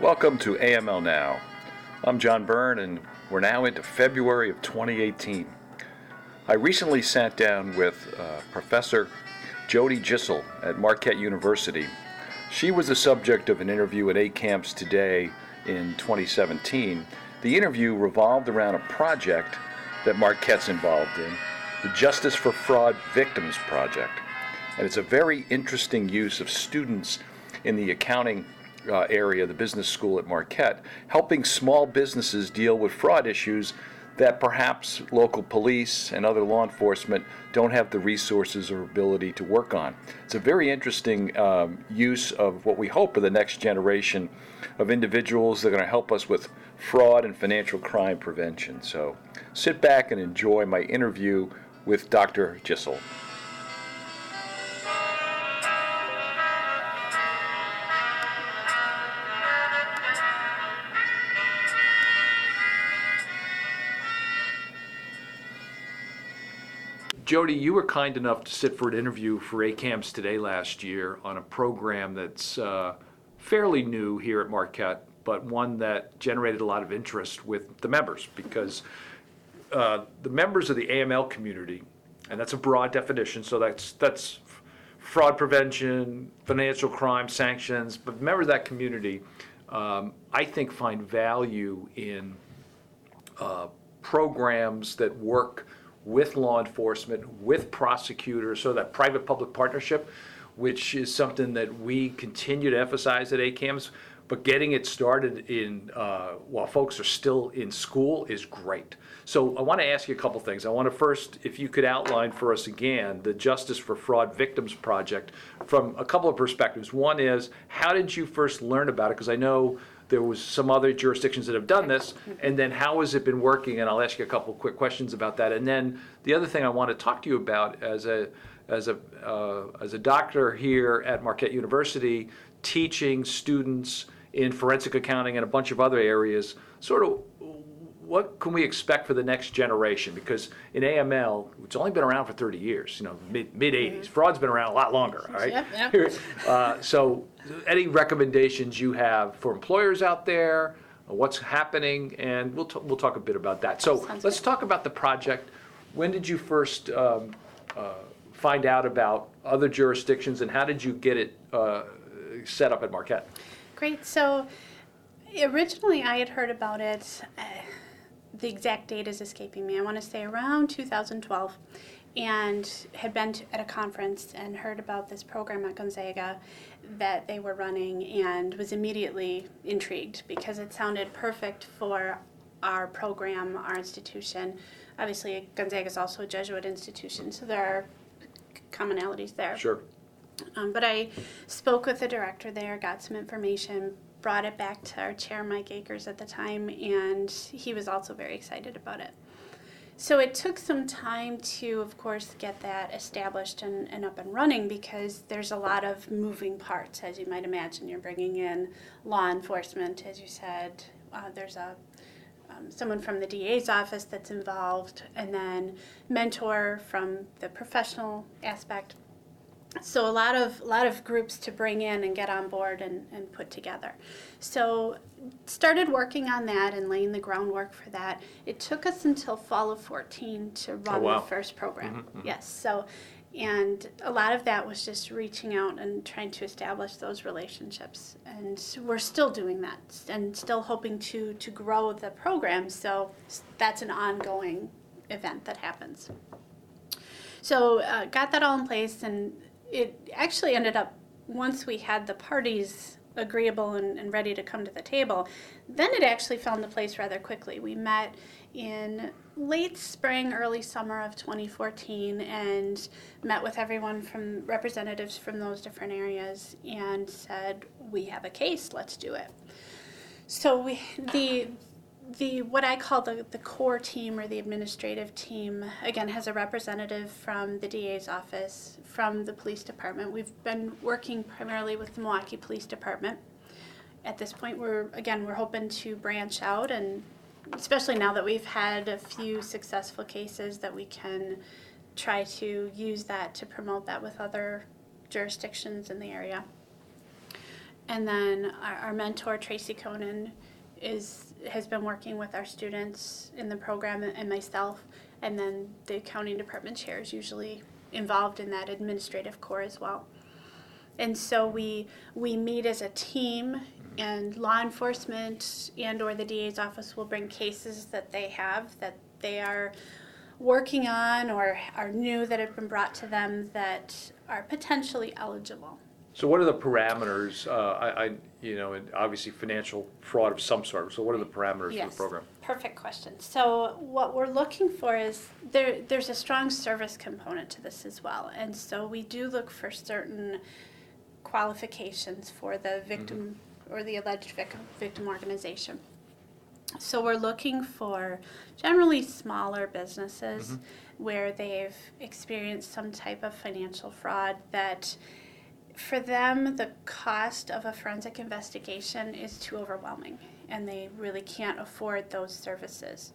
Welcome to AML Now. I'm John Byrne, and we're now into February of 2018. I recently sat down with uh, Professor Jody Gissel at Marquette University. She was the subject of an interview at ACAMS today in 2017. The interview revolved around a project that Marquette's involved in, the Justice for Fraud Victims Project. And it's a very interesting use of students in the accounting uh, area, the business school at Marquette, helping small businesses deal with fraud issues that perhaps local police and other law enforcement don't have the resources or ability to work on. It's a very interesting um, use of what we hope are the next generation of individuals that are going to help us with fraud and financial crime prevention. So sit back and enjoy my interview with Dr. Gissel. Jody, you were kind enough to sit for an interview for ACAMS today last year on a program that's uh, fairly new here at Marquette, but one that generated a lot of interest with the members because uh, the members of the AML community, and that's a broad definition, so that's that's fraud prevention, financial crime sanctions, but members of that community, um, I think, find value in uh, programs that work with law enforcement, with prosecutors, so that private-public partnership, which is something that we continue to emphasize at ACAMS, but getting it started in, uh, while folks are still in school is great. So I want to ask you a couple things. I want to first, if you could outline for us again, the Justice for Fraud Victims Project from a couple of perspectives. One is, how did you first learn about it? Because I know there was some other jurisdictions that have done this, and then how has it been working? And I'll ask you a couple quick questions about that. And then the other thing I want to talk to you about as a as a uh, as a doctor here at Marquette University, teaching students in forensic accounting and a bunch of other areas, sort of what can we expect for the next generation? Because in AML, it's only been around for 30 years, you know, mid mid 80s. Fraud's been around a lot longer, all right? Yep, yep. Uh, so, any recommendations you have for employers out there? uh, What's happening? And we'll t- we'll talk a bit about that. So Sounds let's good. talk about the project. When did you first um, uh, find out about other jurisdictions, and how did you get it uh, set up at Marquette? Great. So originally, I had heard about it. The exact date is escaping me. I want to say around 2012, and had been to, at a conference and heard about this program at Gonzaga that they were running, and was immediately intrigued because it sounded perfect for our program, our institution. Obviously, Gonzaga is also a Jesuit institution, so there are commonalities there. Sure. Um, but I spoke with the director there, got some information, brought it back to our chair, Mike Akers, at the time, and he was also very excited about it. So it took some time to, of course, get that established and, and up and running because there's a lot of moving parts, as you might imagine. You're bringing in law enforcement, as you said. Uh, there's a um, someone from the DA's office that's involved, and then mentor from the professional aspect so a lot of lot of groups to bring in and get on board and, and put together. So started working on that and laying the groundwork for that. It took us until fall of 14 to run Oh, wow. the first program. Yes so and a lot of that was just reaching out and trying to establish those relationships. And we're still doing that and still hoping to to grow the program. So that's an ongoing event that happens. So uh, got that all in place, and it actually ended up once we had the parties agreeable and, and ready to come to the table. Then it actually found the place rather quickly. We met in late spring, early summer of 2014, and met with everyone from representatives from those different areas, and said, "We have a case. Let's do it." So we the the what I call the, the core team or the administrative team again has a representative from the DA's office, from the police department. We've been working primarily with the Milwaukee Police Department. At this point, we're again we're hoping to branch out and especially now that we've had a few successful cases that we can try to use that to promote that with other jurisdictions in the area. And then our, our mentor, Tracy Conan, is, has been working with our students in the program and myself. And then the accounting department chair is usually involved in that administrative core as well. And so we, we meet as a team and law enforcement and or the DA's office will bring cases that they have that they are working on or are new that have been brought to them that are potentially eligible. So what are the parameters, uh, I, I, you know, and obviously financial fraud of some sort, so what are the parameters for the Yes. program? Perfect question. So what we're looking for is there there's a strong service component to this as well. And so we do look for certain qualifications for the victim or the alleged victim, victim organization. So we're looking for generally smaller businesses where they've experienced some type of financial fraud that for them the cost of a forensic investigation is too overwhelming and they really can't afford those services.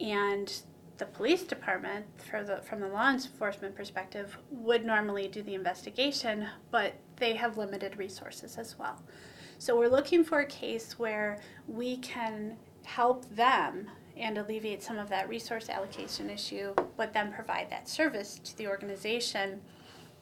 And the police department for the from the law enforcement perspective would normally do the investigation, but they have limited resources as well. So we're looking for a case where we can help them and alleviate some of that resource allocation issue, but then provide that service to the organization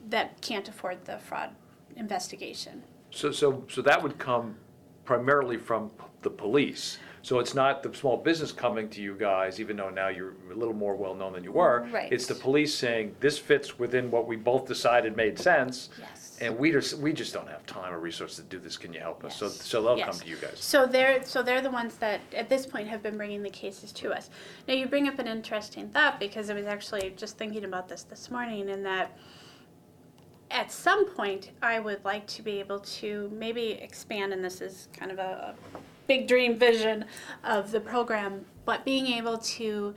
that can't afford the fraud investigation. So, so, so that would come primarily from p- the police. So it's not the small business coming to you guys, even though now you're a little more well-known than you were. Right. It's the police saying, this fits within what we both decided made sense. Yes. And we just, we just don't have time or resources to do this, can you help us? So, Yes. so they'll Yes. come to you guys. So they're so they're the ones that at this point have been bringing the cases to us. Now you bring up an interesting thought because I was actually just thinking about this this morning, in that at some point I would like to be able to maybe expand, and this is kind of a, big dream vision of the program, but being able to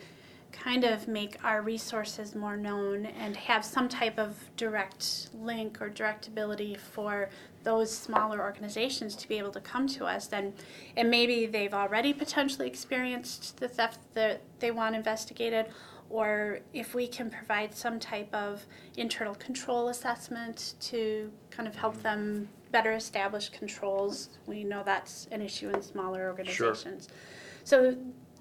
kind of make our resources more known and have some type of direct link or direct ability for those smaller organizations to be able to come to us then and maybe they've already potentially experienced the theft that they want investigated or if we can provide some type of internal control assessment to kind of help them better establish controls we know that's an issue in smaller organizations. So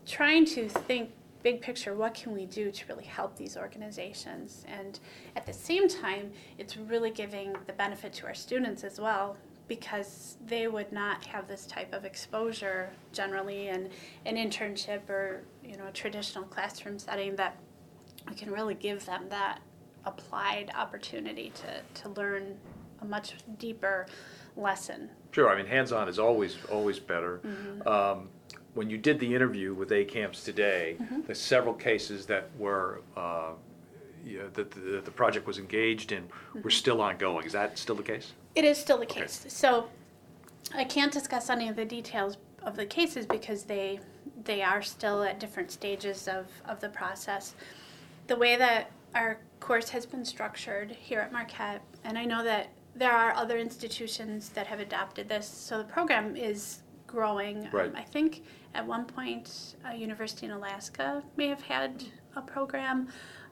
trying to think big picture what can we do to really help these organizations? And at the same time it's really giving the benefit to our students as well because they would not have this type of exposure generally in an internship or you know a traditional classroom setting that we can really give them that applied opportunity to, to learn a much deeper lesson Sure, I mean, hands-on is always, always better. Mm-hmm. Um, When you did the interview with ACAMS today, Mm-hmm. there's several cases that were, uh, you know, that the, the project was engaged in Mm-hmm. were still ongoing. Is that still the case? It is still the Okay. case. So I can't discuss any of the details of the cases because they they are still at different stages of, of the process. The way that our course has been structured here at Marquette, and I know that there are other institutions that have adopted this, so the program is growing. Um, Right. I think at one point, a university in Alaska may have had a program.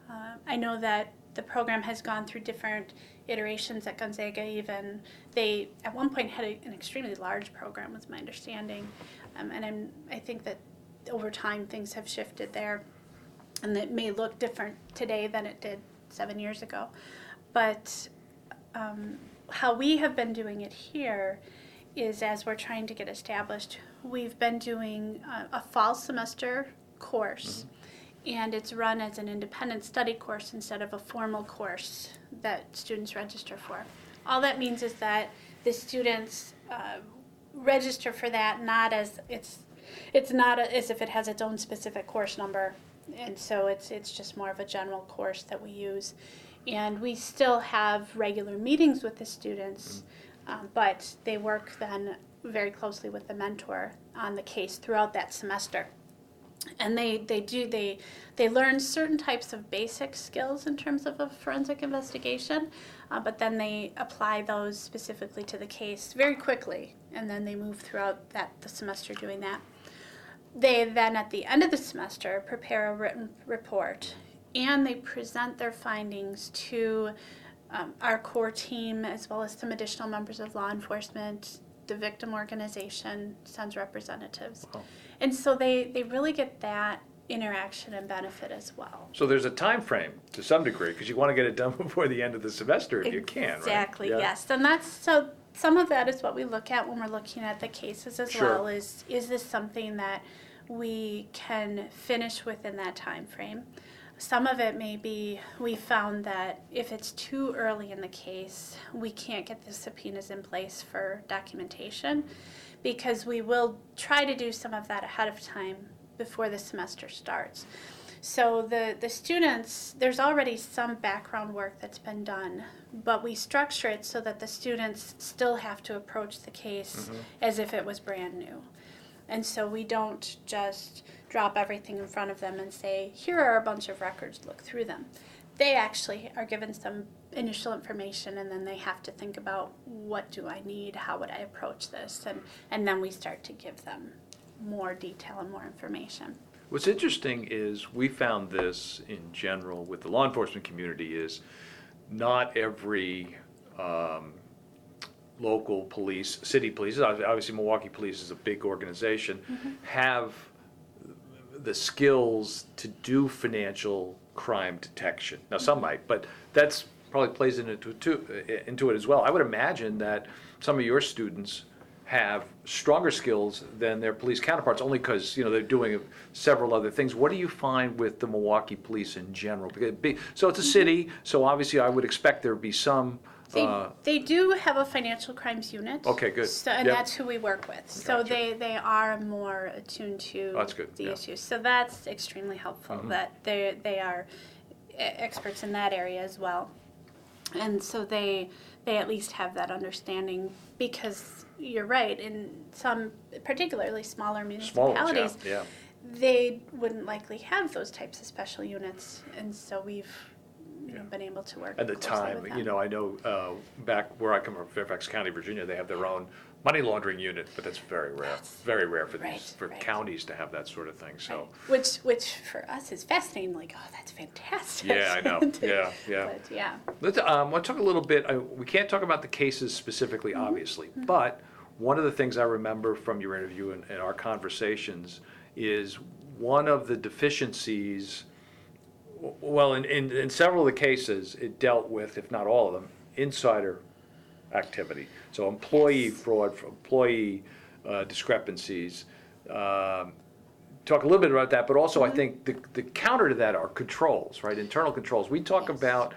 Uh, I know that the program has gone through different iterations at Gonzaga. Even they at one point had a, an extremely large program, was my understanding, um, and I'm, I think that over time things have shifted there, and it may look different today than it did seven years ago. But um, how we have been doing it here is as we're trying to get established, we've been doing a, a fall semester course. And it's run as an independent study course instead of a formal course that students register for. All that means is that the students uh, register for that not as it's it's not a, as if it has its own specific course number, and so it's it's just more of a general course that we use, and we still have regular meetings with the students, um, but they work then very closely with the mentor on the case throughout that semester and they, they do they they learn certain types of basic skills in terms of a forensic investigation uh, but then they apply those specifically to the case very quickly and then they move throughout that the semester doing that. They then at the end of the semester prepare a written report and they present their findings to um, our core team as well as some additional members of law enforcement the victim organization sends representatives. Wow. And so they, they really get that interaction and benefit as well. So there's a time frame to some degree, because you want to get it done before the end of the semester if you can, right? Exactly, Yeah. yes. And that's, so some of that is what we look at when we're looking at the cases as Sure. well, is, is this something that we can finish within that time frame? Some of it may be, we found that if it's too early in the case, we can't get the subpoenas in place for documentation because we will try to do some of that ahead of time before the semester starts. So the, the students, there's already some background work that's been done, but we structure it so that the students still have to approach the case mm-hmm. as if it was brand new. And so we don't just drop everything in front of them and say, here are a bunch of records, look through them. They actually are given some initial information and then they have to think about what do I need, how would I approach this, and, and then we start to give them more detail and more information. What's interesting is we found this in general with the law enforcement community is not every um, local police, city police, obviously Milwaukee Police is a big organization, have the skills to do financial crime detection. Now, some might, but that's probably plays into into it as well. I would imagine that some of your students have stronger skills than their police counterparts, only because, you know, they're doing several other things. What do you find with the Milwaukee Police in general? Because it be- So it's a mm-hmm. city, so obviously I would expect there would be some, They, uh, they do have a financial crimes unit. Okay, good. So, and Yep. that's who we work with. So Gotcha. they, they are more attuned to That's good, the yeah. issues. So that's extremely helpful Mhm. that they, they are e- experts in that area as well. And so they, they at least have that understanding because you're right, in some, particularly smaller smaller, municipalities, yeah, yeah. they wouldn't likely have those types of special units. And so we've, you know, Yeah. been able to work At the closely time, with you them. know, I know, uh, back where I come from, Fairfax County, Virginia, they have their own money laundering unit, but that's very rare, very rare for right, these, for right. counties to have that sort of thing, so. Right. Which, which for us is fascinating. Like, oh, that's fantastic. Yeah, I know. To- Yeah, yeah. But yeah, Let's, um, let's talk a little bit, uh, we can't talk about the cases specifically, Mm-hmm. obviously, but one of the things I remember from your interview and, and our conversations is one of the deficiencies, well, in, in, in several of the cases, it dealt with, if not all of them, insider activity. So employee fraud, employee uh, discrepancies. Um, Talk a little bit about that, but also I Mm-hmm. think the, the counter to that are controls, right? Internal controls. We talk Yes. about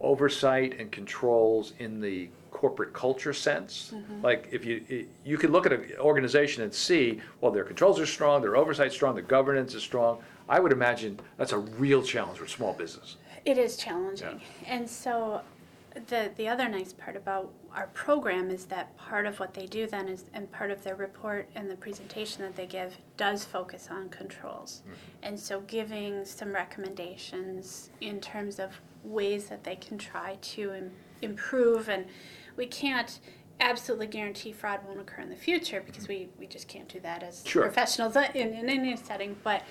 oversight and controls in the corporate culture sense. Mm-hmm. Like if you, you could look at an organization and see, well, their controls are strong, their oversight's strong, their governance is strong. I would imagine that's a real challenge for small business. it is challenging. And so, the the other nice part about our program is that part of what they do then is, and part of their report and the presentation that they give does focus on controls. Mm-hmm. And so, giving some recommendations in terms of ways that they can try to Im- improve, and we can't absolutely guarantee fraud won't occur in the future because mm-hmm. we, we just can't do that as Sure. professionals in, in any setting. But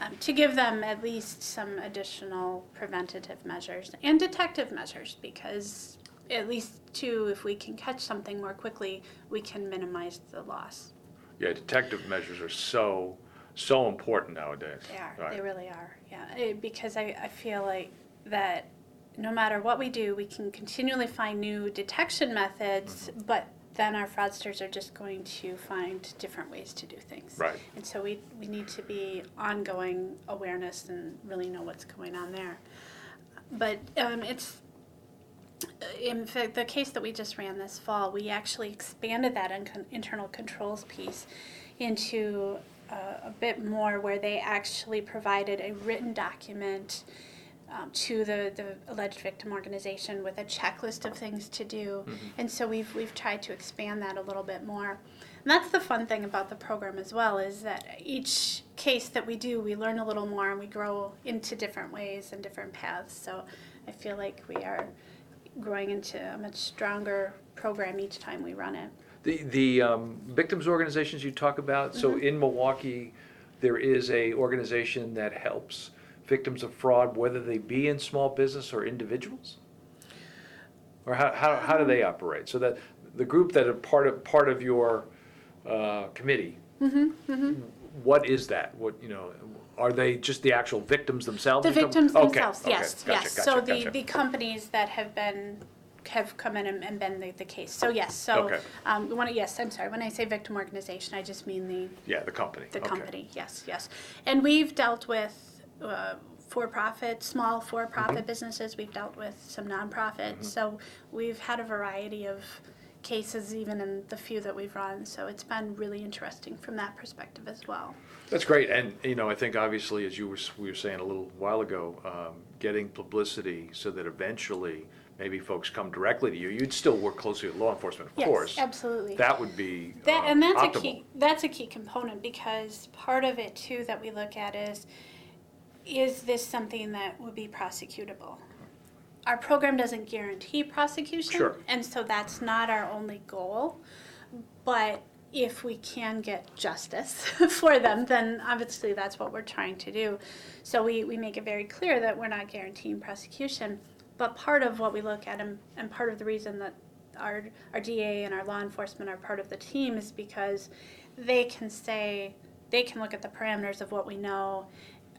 um, to give them at least some additional preventative measures and detective measures because at least two if we can catch something more quickly we can minimize the loss Yeah, detective measures are so, so important nowadays. they are Right. they really are yeah It- because I, I feel like that no matter what we do we can continually find new detection methods Mm-hmm. but then our fraudsters are just going to find different ways to do things Right. And so we, we need to be ongoing awareness and really know what's going on there. But um, it's, in fact, the case that we just ran this fall, we actually expanded that in- internal controls piece into uh, a bit more where they actually provided a written document um, to the, the alleged victim organization with a checklist of things to do. And so we've, we've tried to expand that a little bit more. And that's the fun thing about the program as well is that each case that we do, we learn a little more and we grow into different ways and different paths. So I feel like we are growing into a much stronger program each time we run it. The, the um, victims organizations you talk about, Mm-hmm. so in Milwaukee, there is a organization that helps victims of fraud, whether they be in small business or individuals? Or how, how, how do they operate? So that, the group that are part of, part of your uh, committee, Mm-hmm, what is that? What, you know, are they just the actual victims themselves? The victims Okay, themselves, okay, yes, gotcha, yes. gotcha, So the, gotcha. the companies that have been, have come in and, and been the, the case. So yes, so, Okay. um, we wanna, yes, I'm sorry, when I say victim organization, I just mean the, Yeah, the company. the okay. company, yes, yes. And we've dealt with, uh, for-profit, small for-profit Mm-hmm. businesses, we've dealt with some nonprofits. So we've had a variety of cases even in the few that we've run, so it's been really interesting from that perspective as well. That's great, and, you know, I think obviously, as you were, we were saying a little while ago, um, getting publicity so that eventually maybe folks come directly to you, you'd still work closely with law enforcement, of Yes, course. absolutely. That would be That, um, and that's a key, that's a key component because part of it too that we look at is, is this something that would be prosecutable? Our program doesn't guarantee prosecution. Sure. And so that's not our only goal. But if we can get justice for them, then obviously that's what we're trying to do. So we, we make it very clear that we're not guaranteeing prosecution. But part of what we look at and, and part of the reason that our, our DA and our law enforcement are part of the team is because they can say, they can look at the parameters of what we know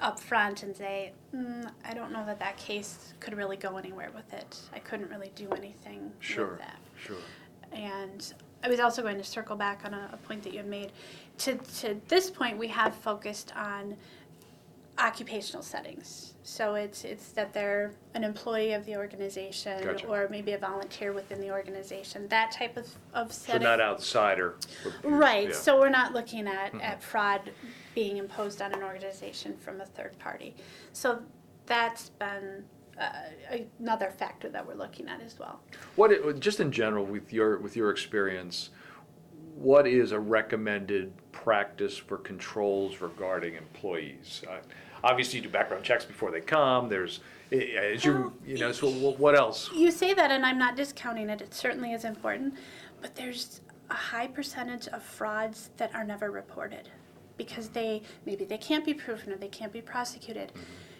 up front and say, mm, I don't know that that case could really go anywhere with it. I couldn't really do anything Sure, with that. sure. And I was also going to circle back on a, a point that you had made. To, to this point, we have focused on occupational settings. So it's, it's that they're an employee of the organization Gotcha. or maybe a volunteer within the organization, that type of, of So setting. not outsider. Right, Yeah. so we're not looking at, at fraud being imposed on an organization from a third party. So that's been uh, another factor that we're looking at as well. What, just in general, with your, with your experience, what is a recommended practice for controls regarding employees? Uh, Obviously, you do background checks before they come, there's, eh, as you, you know, so what else? You say that, and I'm not discounting it, it certainly is important, but there's a high percentage of frauds that are never reported because they, maybe they can't be proven or they can't be prosecuted.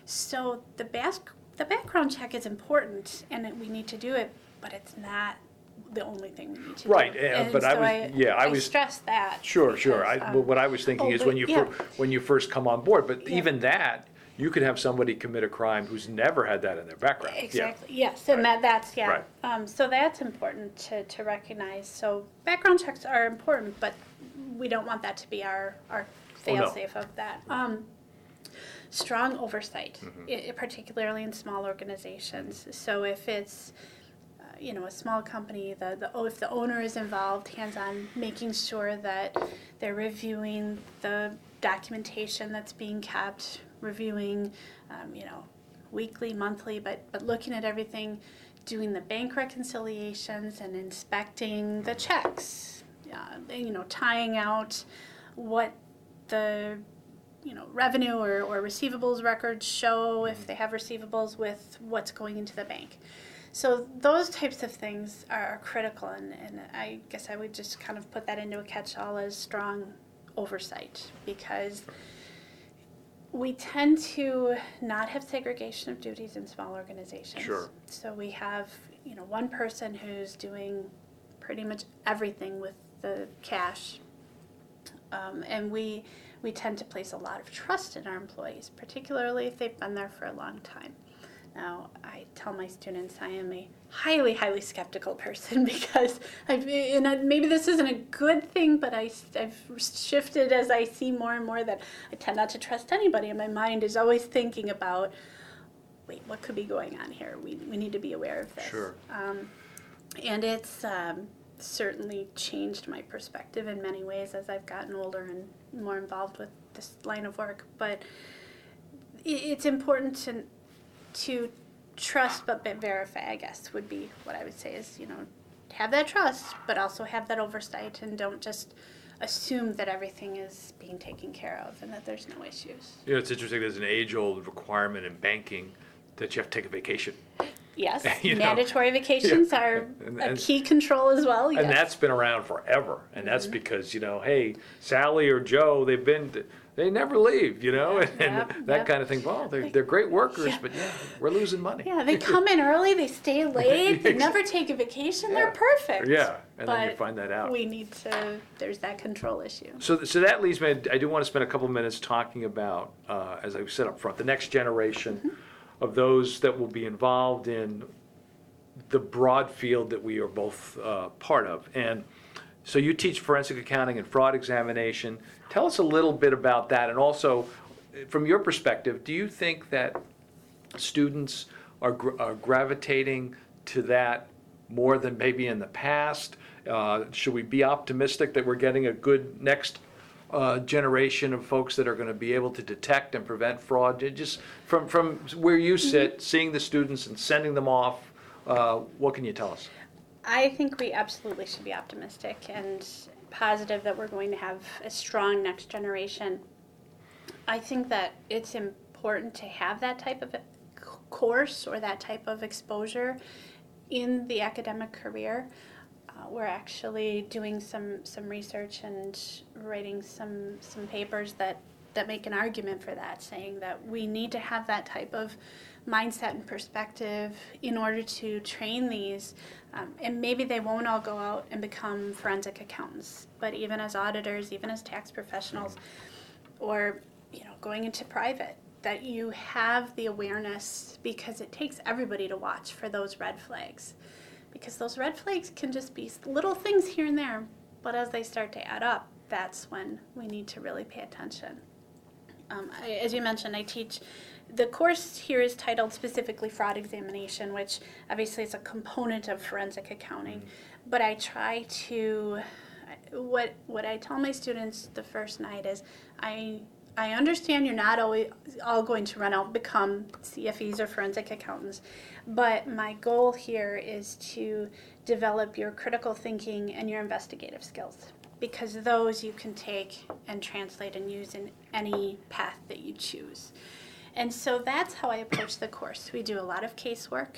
So the bas- the background check is important and we need to do it, but it's not the only thing we need to Right, do. And but I so was- yeah, I was- stress that. Sure, sure. I, because, but um, what I was thinking oh, is but when you, yeah. fir- when you first come on board, but Yeah. even that, you could have somebody commit a crime who's never had that in their background. Yeah. Exactly, yes, and Right. that, that's, yeah. Right. Um, so that's important to, to recognize. So background checks are important, but we don't want that to be our, our Oh, no. fail-safe of that. Um, strong oversight, Mm-hmm. i- particularly in small organizations. So if it's, you know, a small company, the, the, if the owner is involved, hands-on, making sure that they're reviewing the documentation that's being kept, reviewing, um, you know, weekly, monthly, but, but looking at everything, doing the bank reconciliations and inspecting the checks, uh, you know, tying out what the you know revenue or, or receivables records show if they have receivables with what's going into the bank so those types of things are critical and, and i guess i would just kind of put that into a catch-all as strong oversight because we tend to not have segregation of duties in small organizations Sure. so we have you know one person who's doing pretty much everything with the cash um, and we we tend to place a lot of trust in our employees, particularly if they've been there for a long time. Now, I tell my students I am a highly, highly skeptical person because I've, and I- maybe this isn't a good thing, but I, have shifted as I see more and more that I tend not to trust anybody, and my mind is always thinking about, wait, what could be going on here? We, we need to be aware of this. Sure. Um, and it's um, certainly changed my perspective in many ways as I've gotten older and more involved with this line of work. But it's important to to trust but be- verify. I guess would be what I would say is you know have that trust, but also have that oversight, and don't just assume that everything is being taken care of and that there's no issues. You know, it's interesting, there's an age-old requirement in banking that you have to take a vacation. Yes, You know, mandatory vacations yeah, are and- a and- key control as well. Yes. And that's been around forever, and that's Mm-hmm. because, you know, hey, Sally or Joe, they've been, they never leave, you know, and, Yep, and that yep. kind of thing. Well, they're, they're great workers, Yeah. but yeah, we're losing money. Yeah, they come in early, they stay late, they never take a vacation, they're perfect. Yeah, and then you find that out. We need to, there's that control issue. So, so that leads me, I do want to spend a couple minutes talking about, uh, as I said up front, the next generation of those that will be involved in the broad field that we are both uh, part of. And so you teach forensic accounting and fraud examination. Tell us a little bit about that. And also, from your perspective, do you think that students are gr- are gravitating to that more than maybe in the past? Uh, Should we be optimistic that we're getting a good next uh, generation of folks that are going to be able to detect and prevent fraud? Just from, from where you sit, seeing the students and sending them off, uh, what can you tell us? I think we absolutely should be optimistic and positive that we're going to have a strong next generation. I think that it's important to have that type of course or that type of exposure in the academic career. Uh, we're actually doing some, some research and writing some, some papers that, that make an argument for that, saying that we need to have that type of mindset and perspective in order to train these. Um, and maybe they won't all go out and become forensic accountants, but even as auditors, even as tax professionals, or you know going into private that you have the awareness because it takes everybody to watch for those red flags because those red flags can just be little things here and there but as they start to add up that's when we need to really pay attention um, I, as you mentioned i teach the course here is titled specifically fraud examination which obviously is a component of forensic accounting mm-hmm. but i try to what what I tell my students the first night is I I understand you're not always all going to run out and become CFEs or forensic accountants, but my goal here is to develop your critical thinking and your investigative skills because those you can take and translate and use in any path that you choose. And so that's how I approach the course. We do a lot of casework.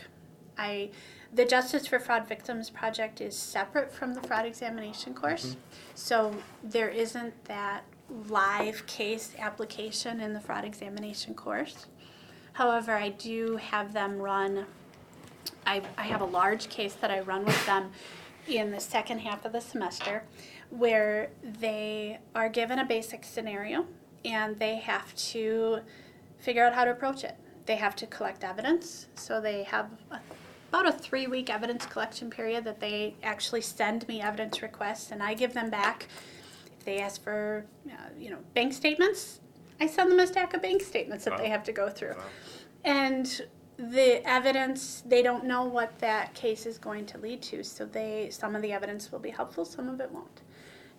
I the Justice for Fraud Victims project is separate from the fraud examination course. Mm-hmm. So there isn't that live case application in the fraud examination course. However, I do have them run I, I have a large case that I run with them in the second half of the semester where they are given a basic scenario and they have to figure out how to approach it. They have to collect evidence, so they have a, about a three week evidence collection period that they actually send me evidence requests and I give them back. If they ask for, uh, you know, bank statements, I send them a stack of bank statements that they have to go through. And the evidence, they don't know what that case is going to lead to, so they some of the evidence will be helpful, some of it won't.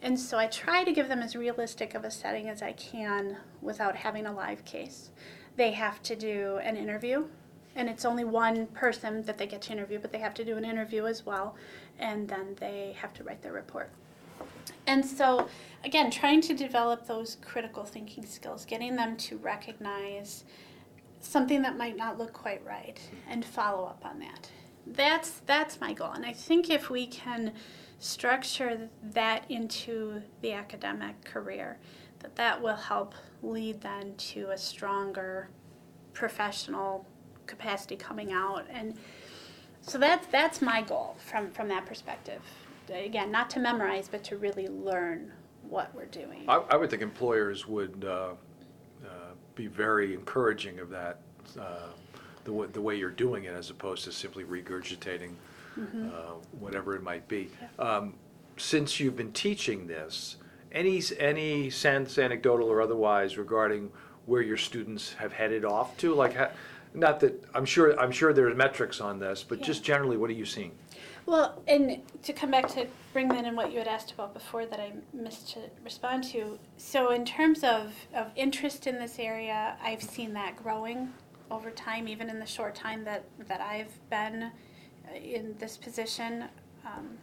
And so I try to give them as realistic of a setting as I can without having a live case. They have to do an interview, and it's only one person that they get to interview, but they have to do an interview as well, and then they have to write their report. And so, again, trying to develop those critical thinking skills, getting them to recognize something that might not look quite right and follow up on that. That's that's my goal. And I think if we can structure that into the academic career, that that will help lead then to a stronger professional capacity coming out and so that's that's my goal from from that perspective. Again, not to memorize, but to really learn what we're doing. I, I would think employers would uh, uh, be very encouraging of that, uh, the way, the way you're doing it, as opposed to simply regurgitating. Uh, whatever it might be. Um, Since you've been teaching this, any, any sense, anecdotal or otherwise, regarding where your students have headed off to? Like, ha- not that, I'm sure, I'm sure there's metrics on this, but just generally, what are you seeing? Well, and to come back to bring that in what you had asked about before that I missed to respond to. So, in terms of, of interest in this area, I've seen that growing over time, even in the short time that, that I've been in this position. Um,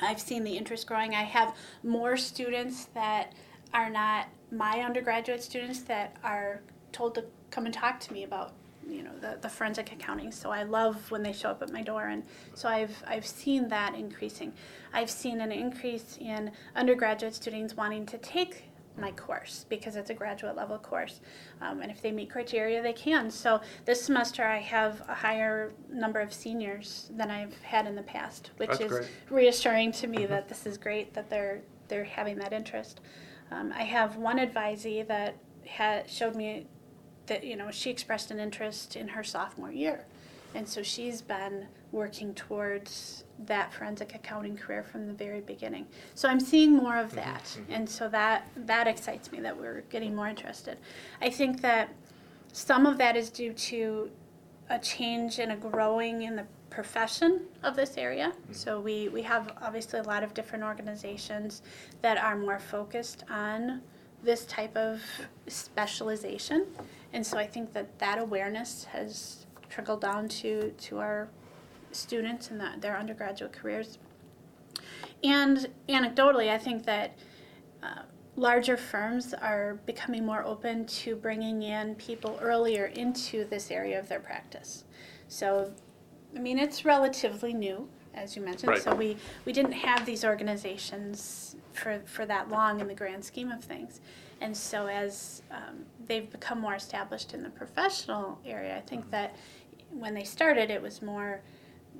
I've seen the interest growing. I have more students that are not my undergraduate students that are told to come and talk to me about you know the, the forensic accounting so i love when they show up at my door and so i've i've seen that increasing i've seen an increase in undergraduate students wanting to take my course because it's a graduate level course. Um, and if they meet criteria, they can. So this semester, I have a higher number of seniors than I've had in the past, which That's is great. reassuring to me that this is great that they're they're having that interest. Um, I have one advisee that had showed me that you know she expressed an interest in her sophomore year, and so she's been working towards that forensic accounting career from the very beginning. So I'm seeing more of mm-hmm, that, mm-hmm. and so that that excites me that we're getting more interested. I think that some of that is due to a change and a growing in the profession of this area. Mm-hmm. So we, we have obviously a lot of different organizations that are more focused on this type of specialization. And so I think that that awareness has trickled down to, to our students and that their undergraduate careers. And anecdotally, I think that uh, larger firms are becoming more open to bringing in people earlier into this area of their practice. So, I mean, it's relatively new, as you mentioned. Right. So we, we didn't have these organizations for, for that long in the grand scheme of things. And so as um, they've become more established in the professional area, I think that when they started, it was more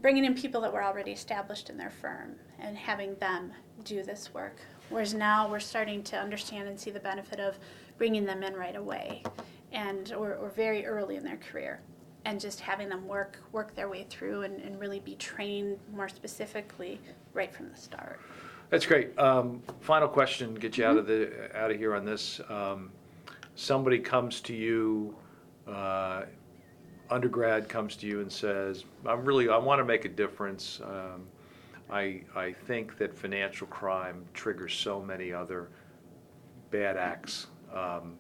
bringing in people that were already established in their firm and having them do this work. Whereas now we're starting to understand and see the benefit of bringing them in right away and or, or very early in their career and just having them work work their way through and, and really be trained more specifically right from the start. That's great. Um, Final question, get you out of the, out of here on this. Um, Somebody comes to you, uh, undergrad comes to you and says, I'm really, I want to make a difference. Um, I, I think that financial crime triggers so many other bad acts. Um,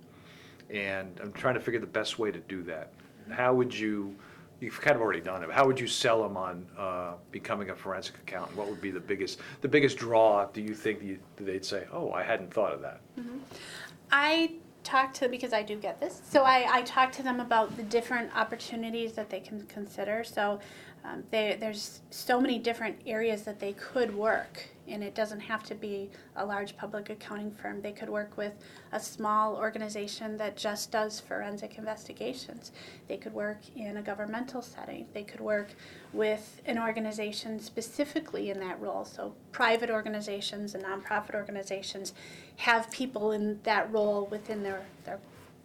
And I'm trying to figure the best way to do that. How would you, you've kind of already done it, but how would you sell them on uh, becoming a forensic accountant? What would be the biggest, the biggest draw, do you think you- they'd say, oh, I hadn't thought of that? I talk to because I do get this. So I, I talk to them about the different opportunities that they can consider. So um, they, there's so many different areas that they could work, and it doesn't have to be a large public accounting firm. They could work with a small organization that just does forensic investigations. They could work in a governmental setting. They could work with an organization specifically in that role. So private organizations and nonprofit organizations have people in that role within their their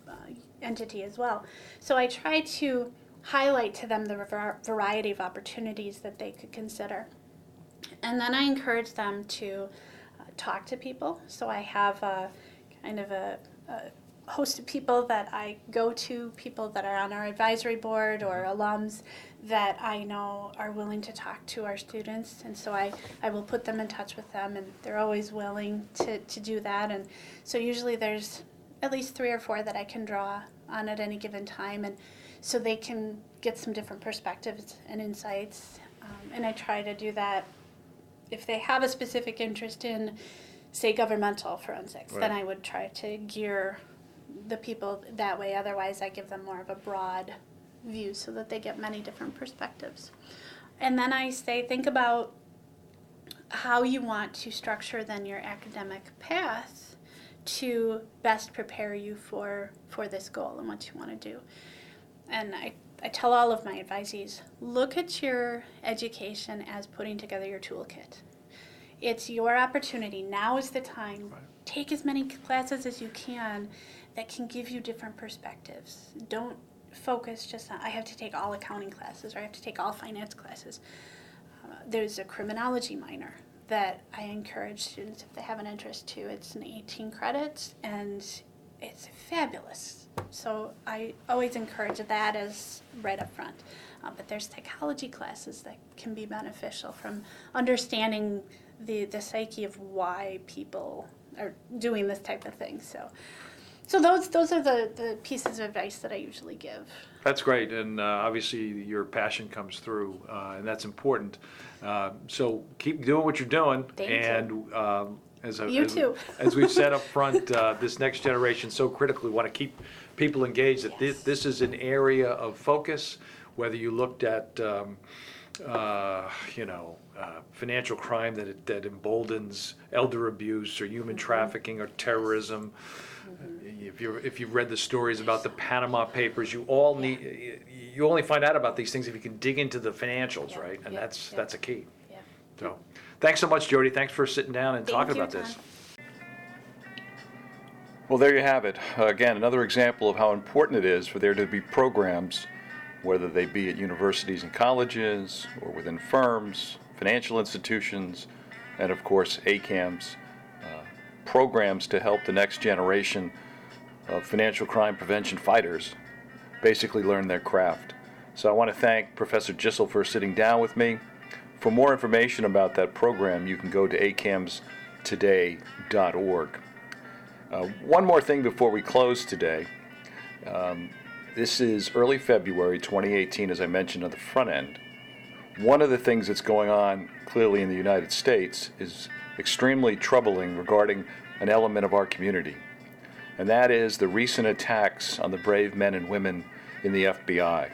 uh, entity as well. So I try to highlight to them the var- variety of opportunities that they could consider. And then I encourage them to uh, talk to people. So I have a kind of a, a host of people that I go to, people that are on our advisory board or alums that I know are willing to talk to our students. And so I, I will put them in touch with them, and they're always willing to, to do that. And so usually there's at least three or four that I can draw on at any given time. And so they can get some different perspectives and insights. Um, and I try to do that if they have a specific interest in, say, governmental forensics, then I would try to gear the people that way. Otherwise, I give them more of a broad view so that they get many different perspectives. And then I say, think about how you want to structure then your academic path to best prepare you for for this goal and what you want to do. And I, I tell all of my advisees, look at your education as putting together your toolkit. It's your opportunity. Now is the time. Right. Take as many classes as you can that can give you different perspectives. Don't focus just on, I have to take all accounting classes or I have to take all finance classes. Uh, there's a criminology minor that I encourage students if they have an interest to. It's an 18 credits and it's fabulous. So I always encourage that as right up front. Uh, but there's psychology classes that can be beneficial from understanding the, the psyche of why people are doing this type of thing. So, so those those are the, the pieces of advice that I usually give. That's great, and uh, obviously your passion comes through, uh, and that's important. Uh, So keep doing what you're doing. Thank you. And um, as I- You as- too. As we've said up front, uh, this next generation so critically want to keep people engaged. That this, this is an area of focus. Whether you looked at um, uh, you know, uh, financial crime that, that emboldens elder abuse or human trafficking or terrorism. If you if you've read the stories about the Panama Papers, you all need you only find out about these things if you can dig into the financials, Yeah, right? And yeah, that's yeah. that's a key. Yeah. So, thanks so much, Jody. Thanks for sitting down and Thank talking you, about this. Tom. Well, there you have it. Uh, Again, another example of how important it is for there to be programs, whether they be at universities and colleges, or within firms, financial institutions, and of course, ACAMS, uh, programs to help the next generation of financial crime prevention fighters basically learn their craft. So I want to thank Professor Gissel for sitting down with me. For more information about that program, you can go to acamstoday.org. Uh, One more thing before we close today. Um, This is early February 2018, as I mentioned on the front end. One of the things that's going on clearly in the United States is extremely troubling regarding an element of our community, and that is the recent attacks on the brave men and women in the FBI.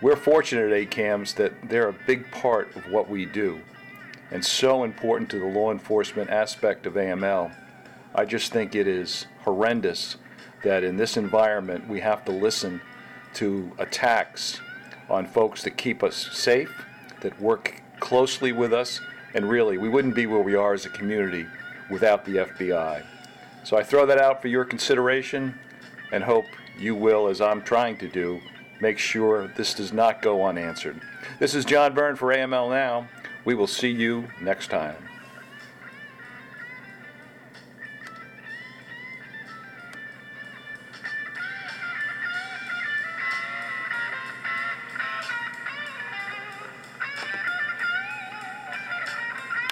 We're fortunate at ACAMS that they're a big part of what we do and so important to the law enforcement aspect of AML. I just think it is horrendous that in this environment we have to listen to attacks on folks that keep us safe, that work closely with us, and really, we wouldn't be where we are as a community without the FBI. So I throw that out for your consideration and hope you will, as I'm trying to do, make sure this does not go unanswered. This is John Byrne for AML Now. We will see you next time.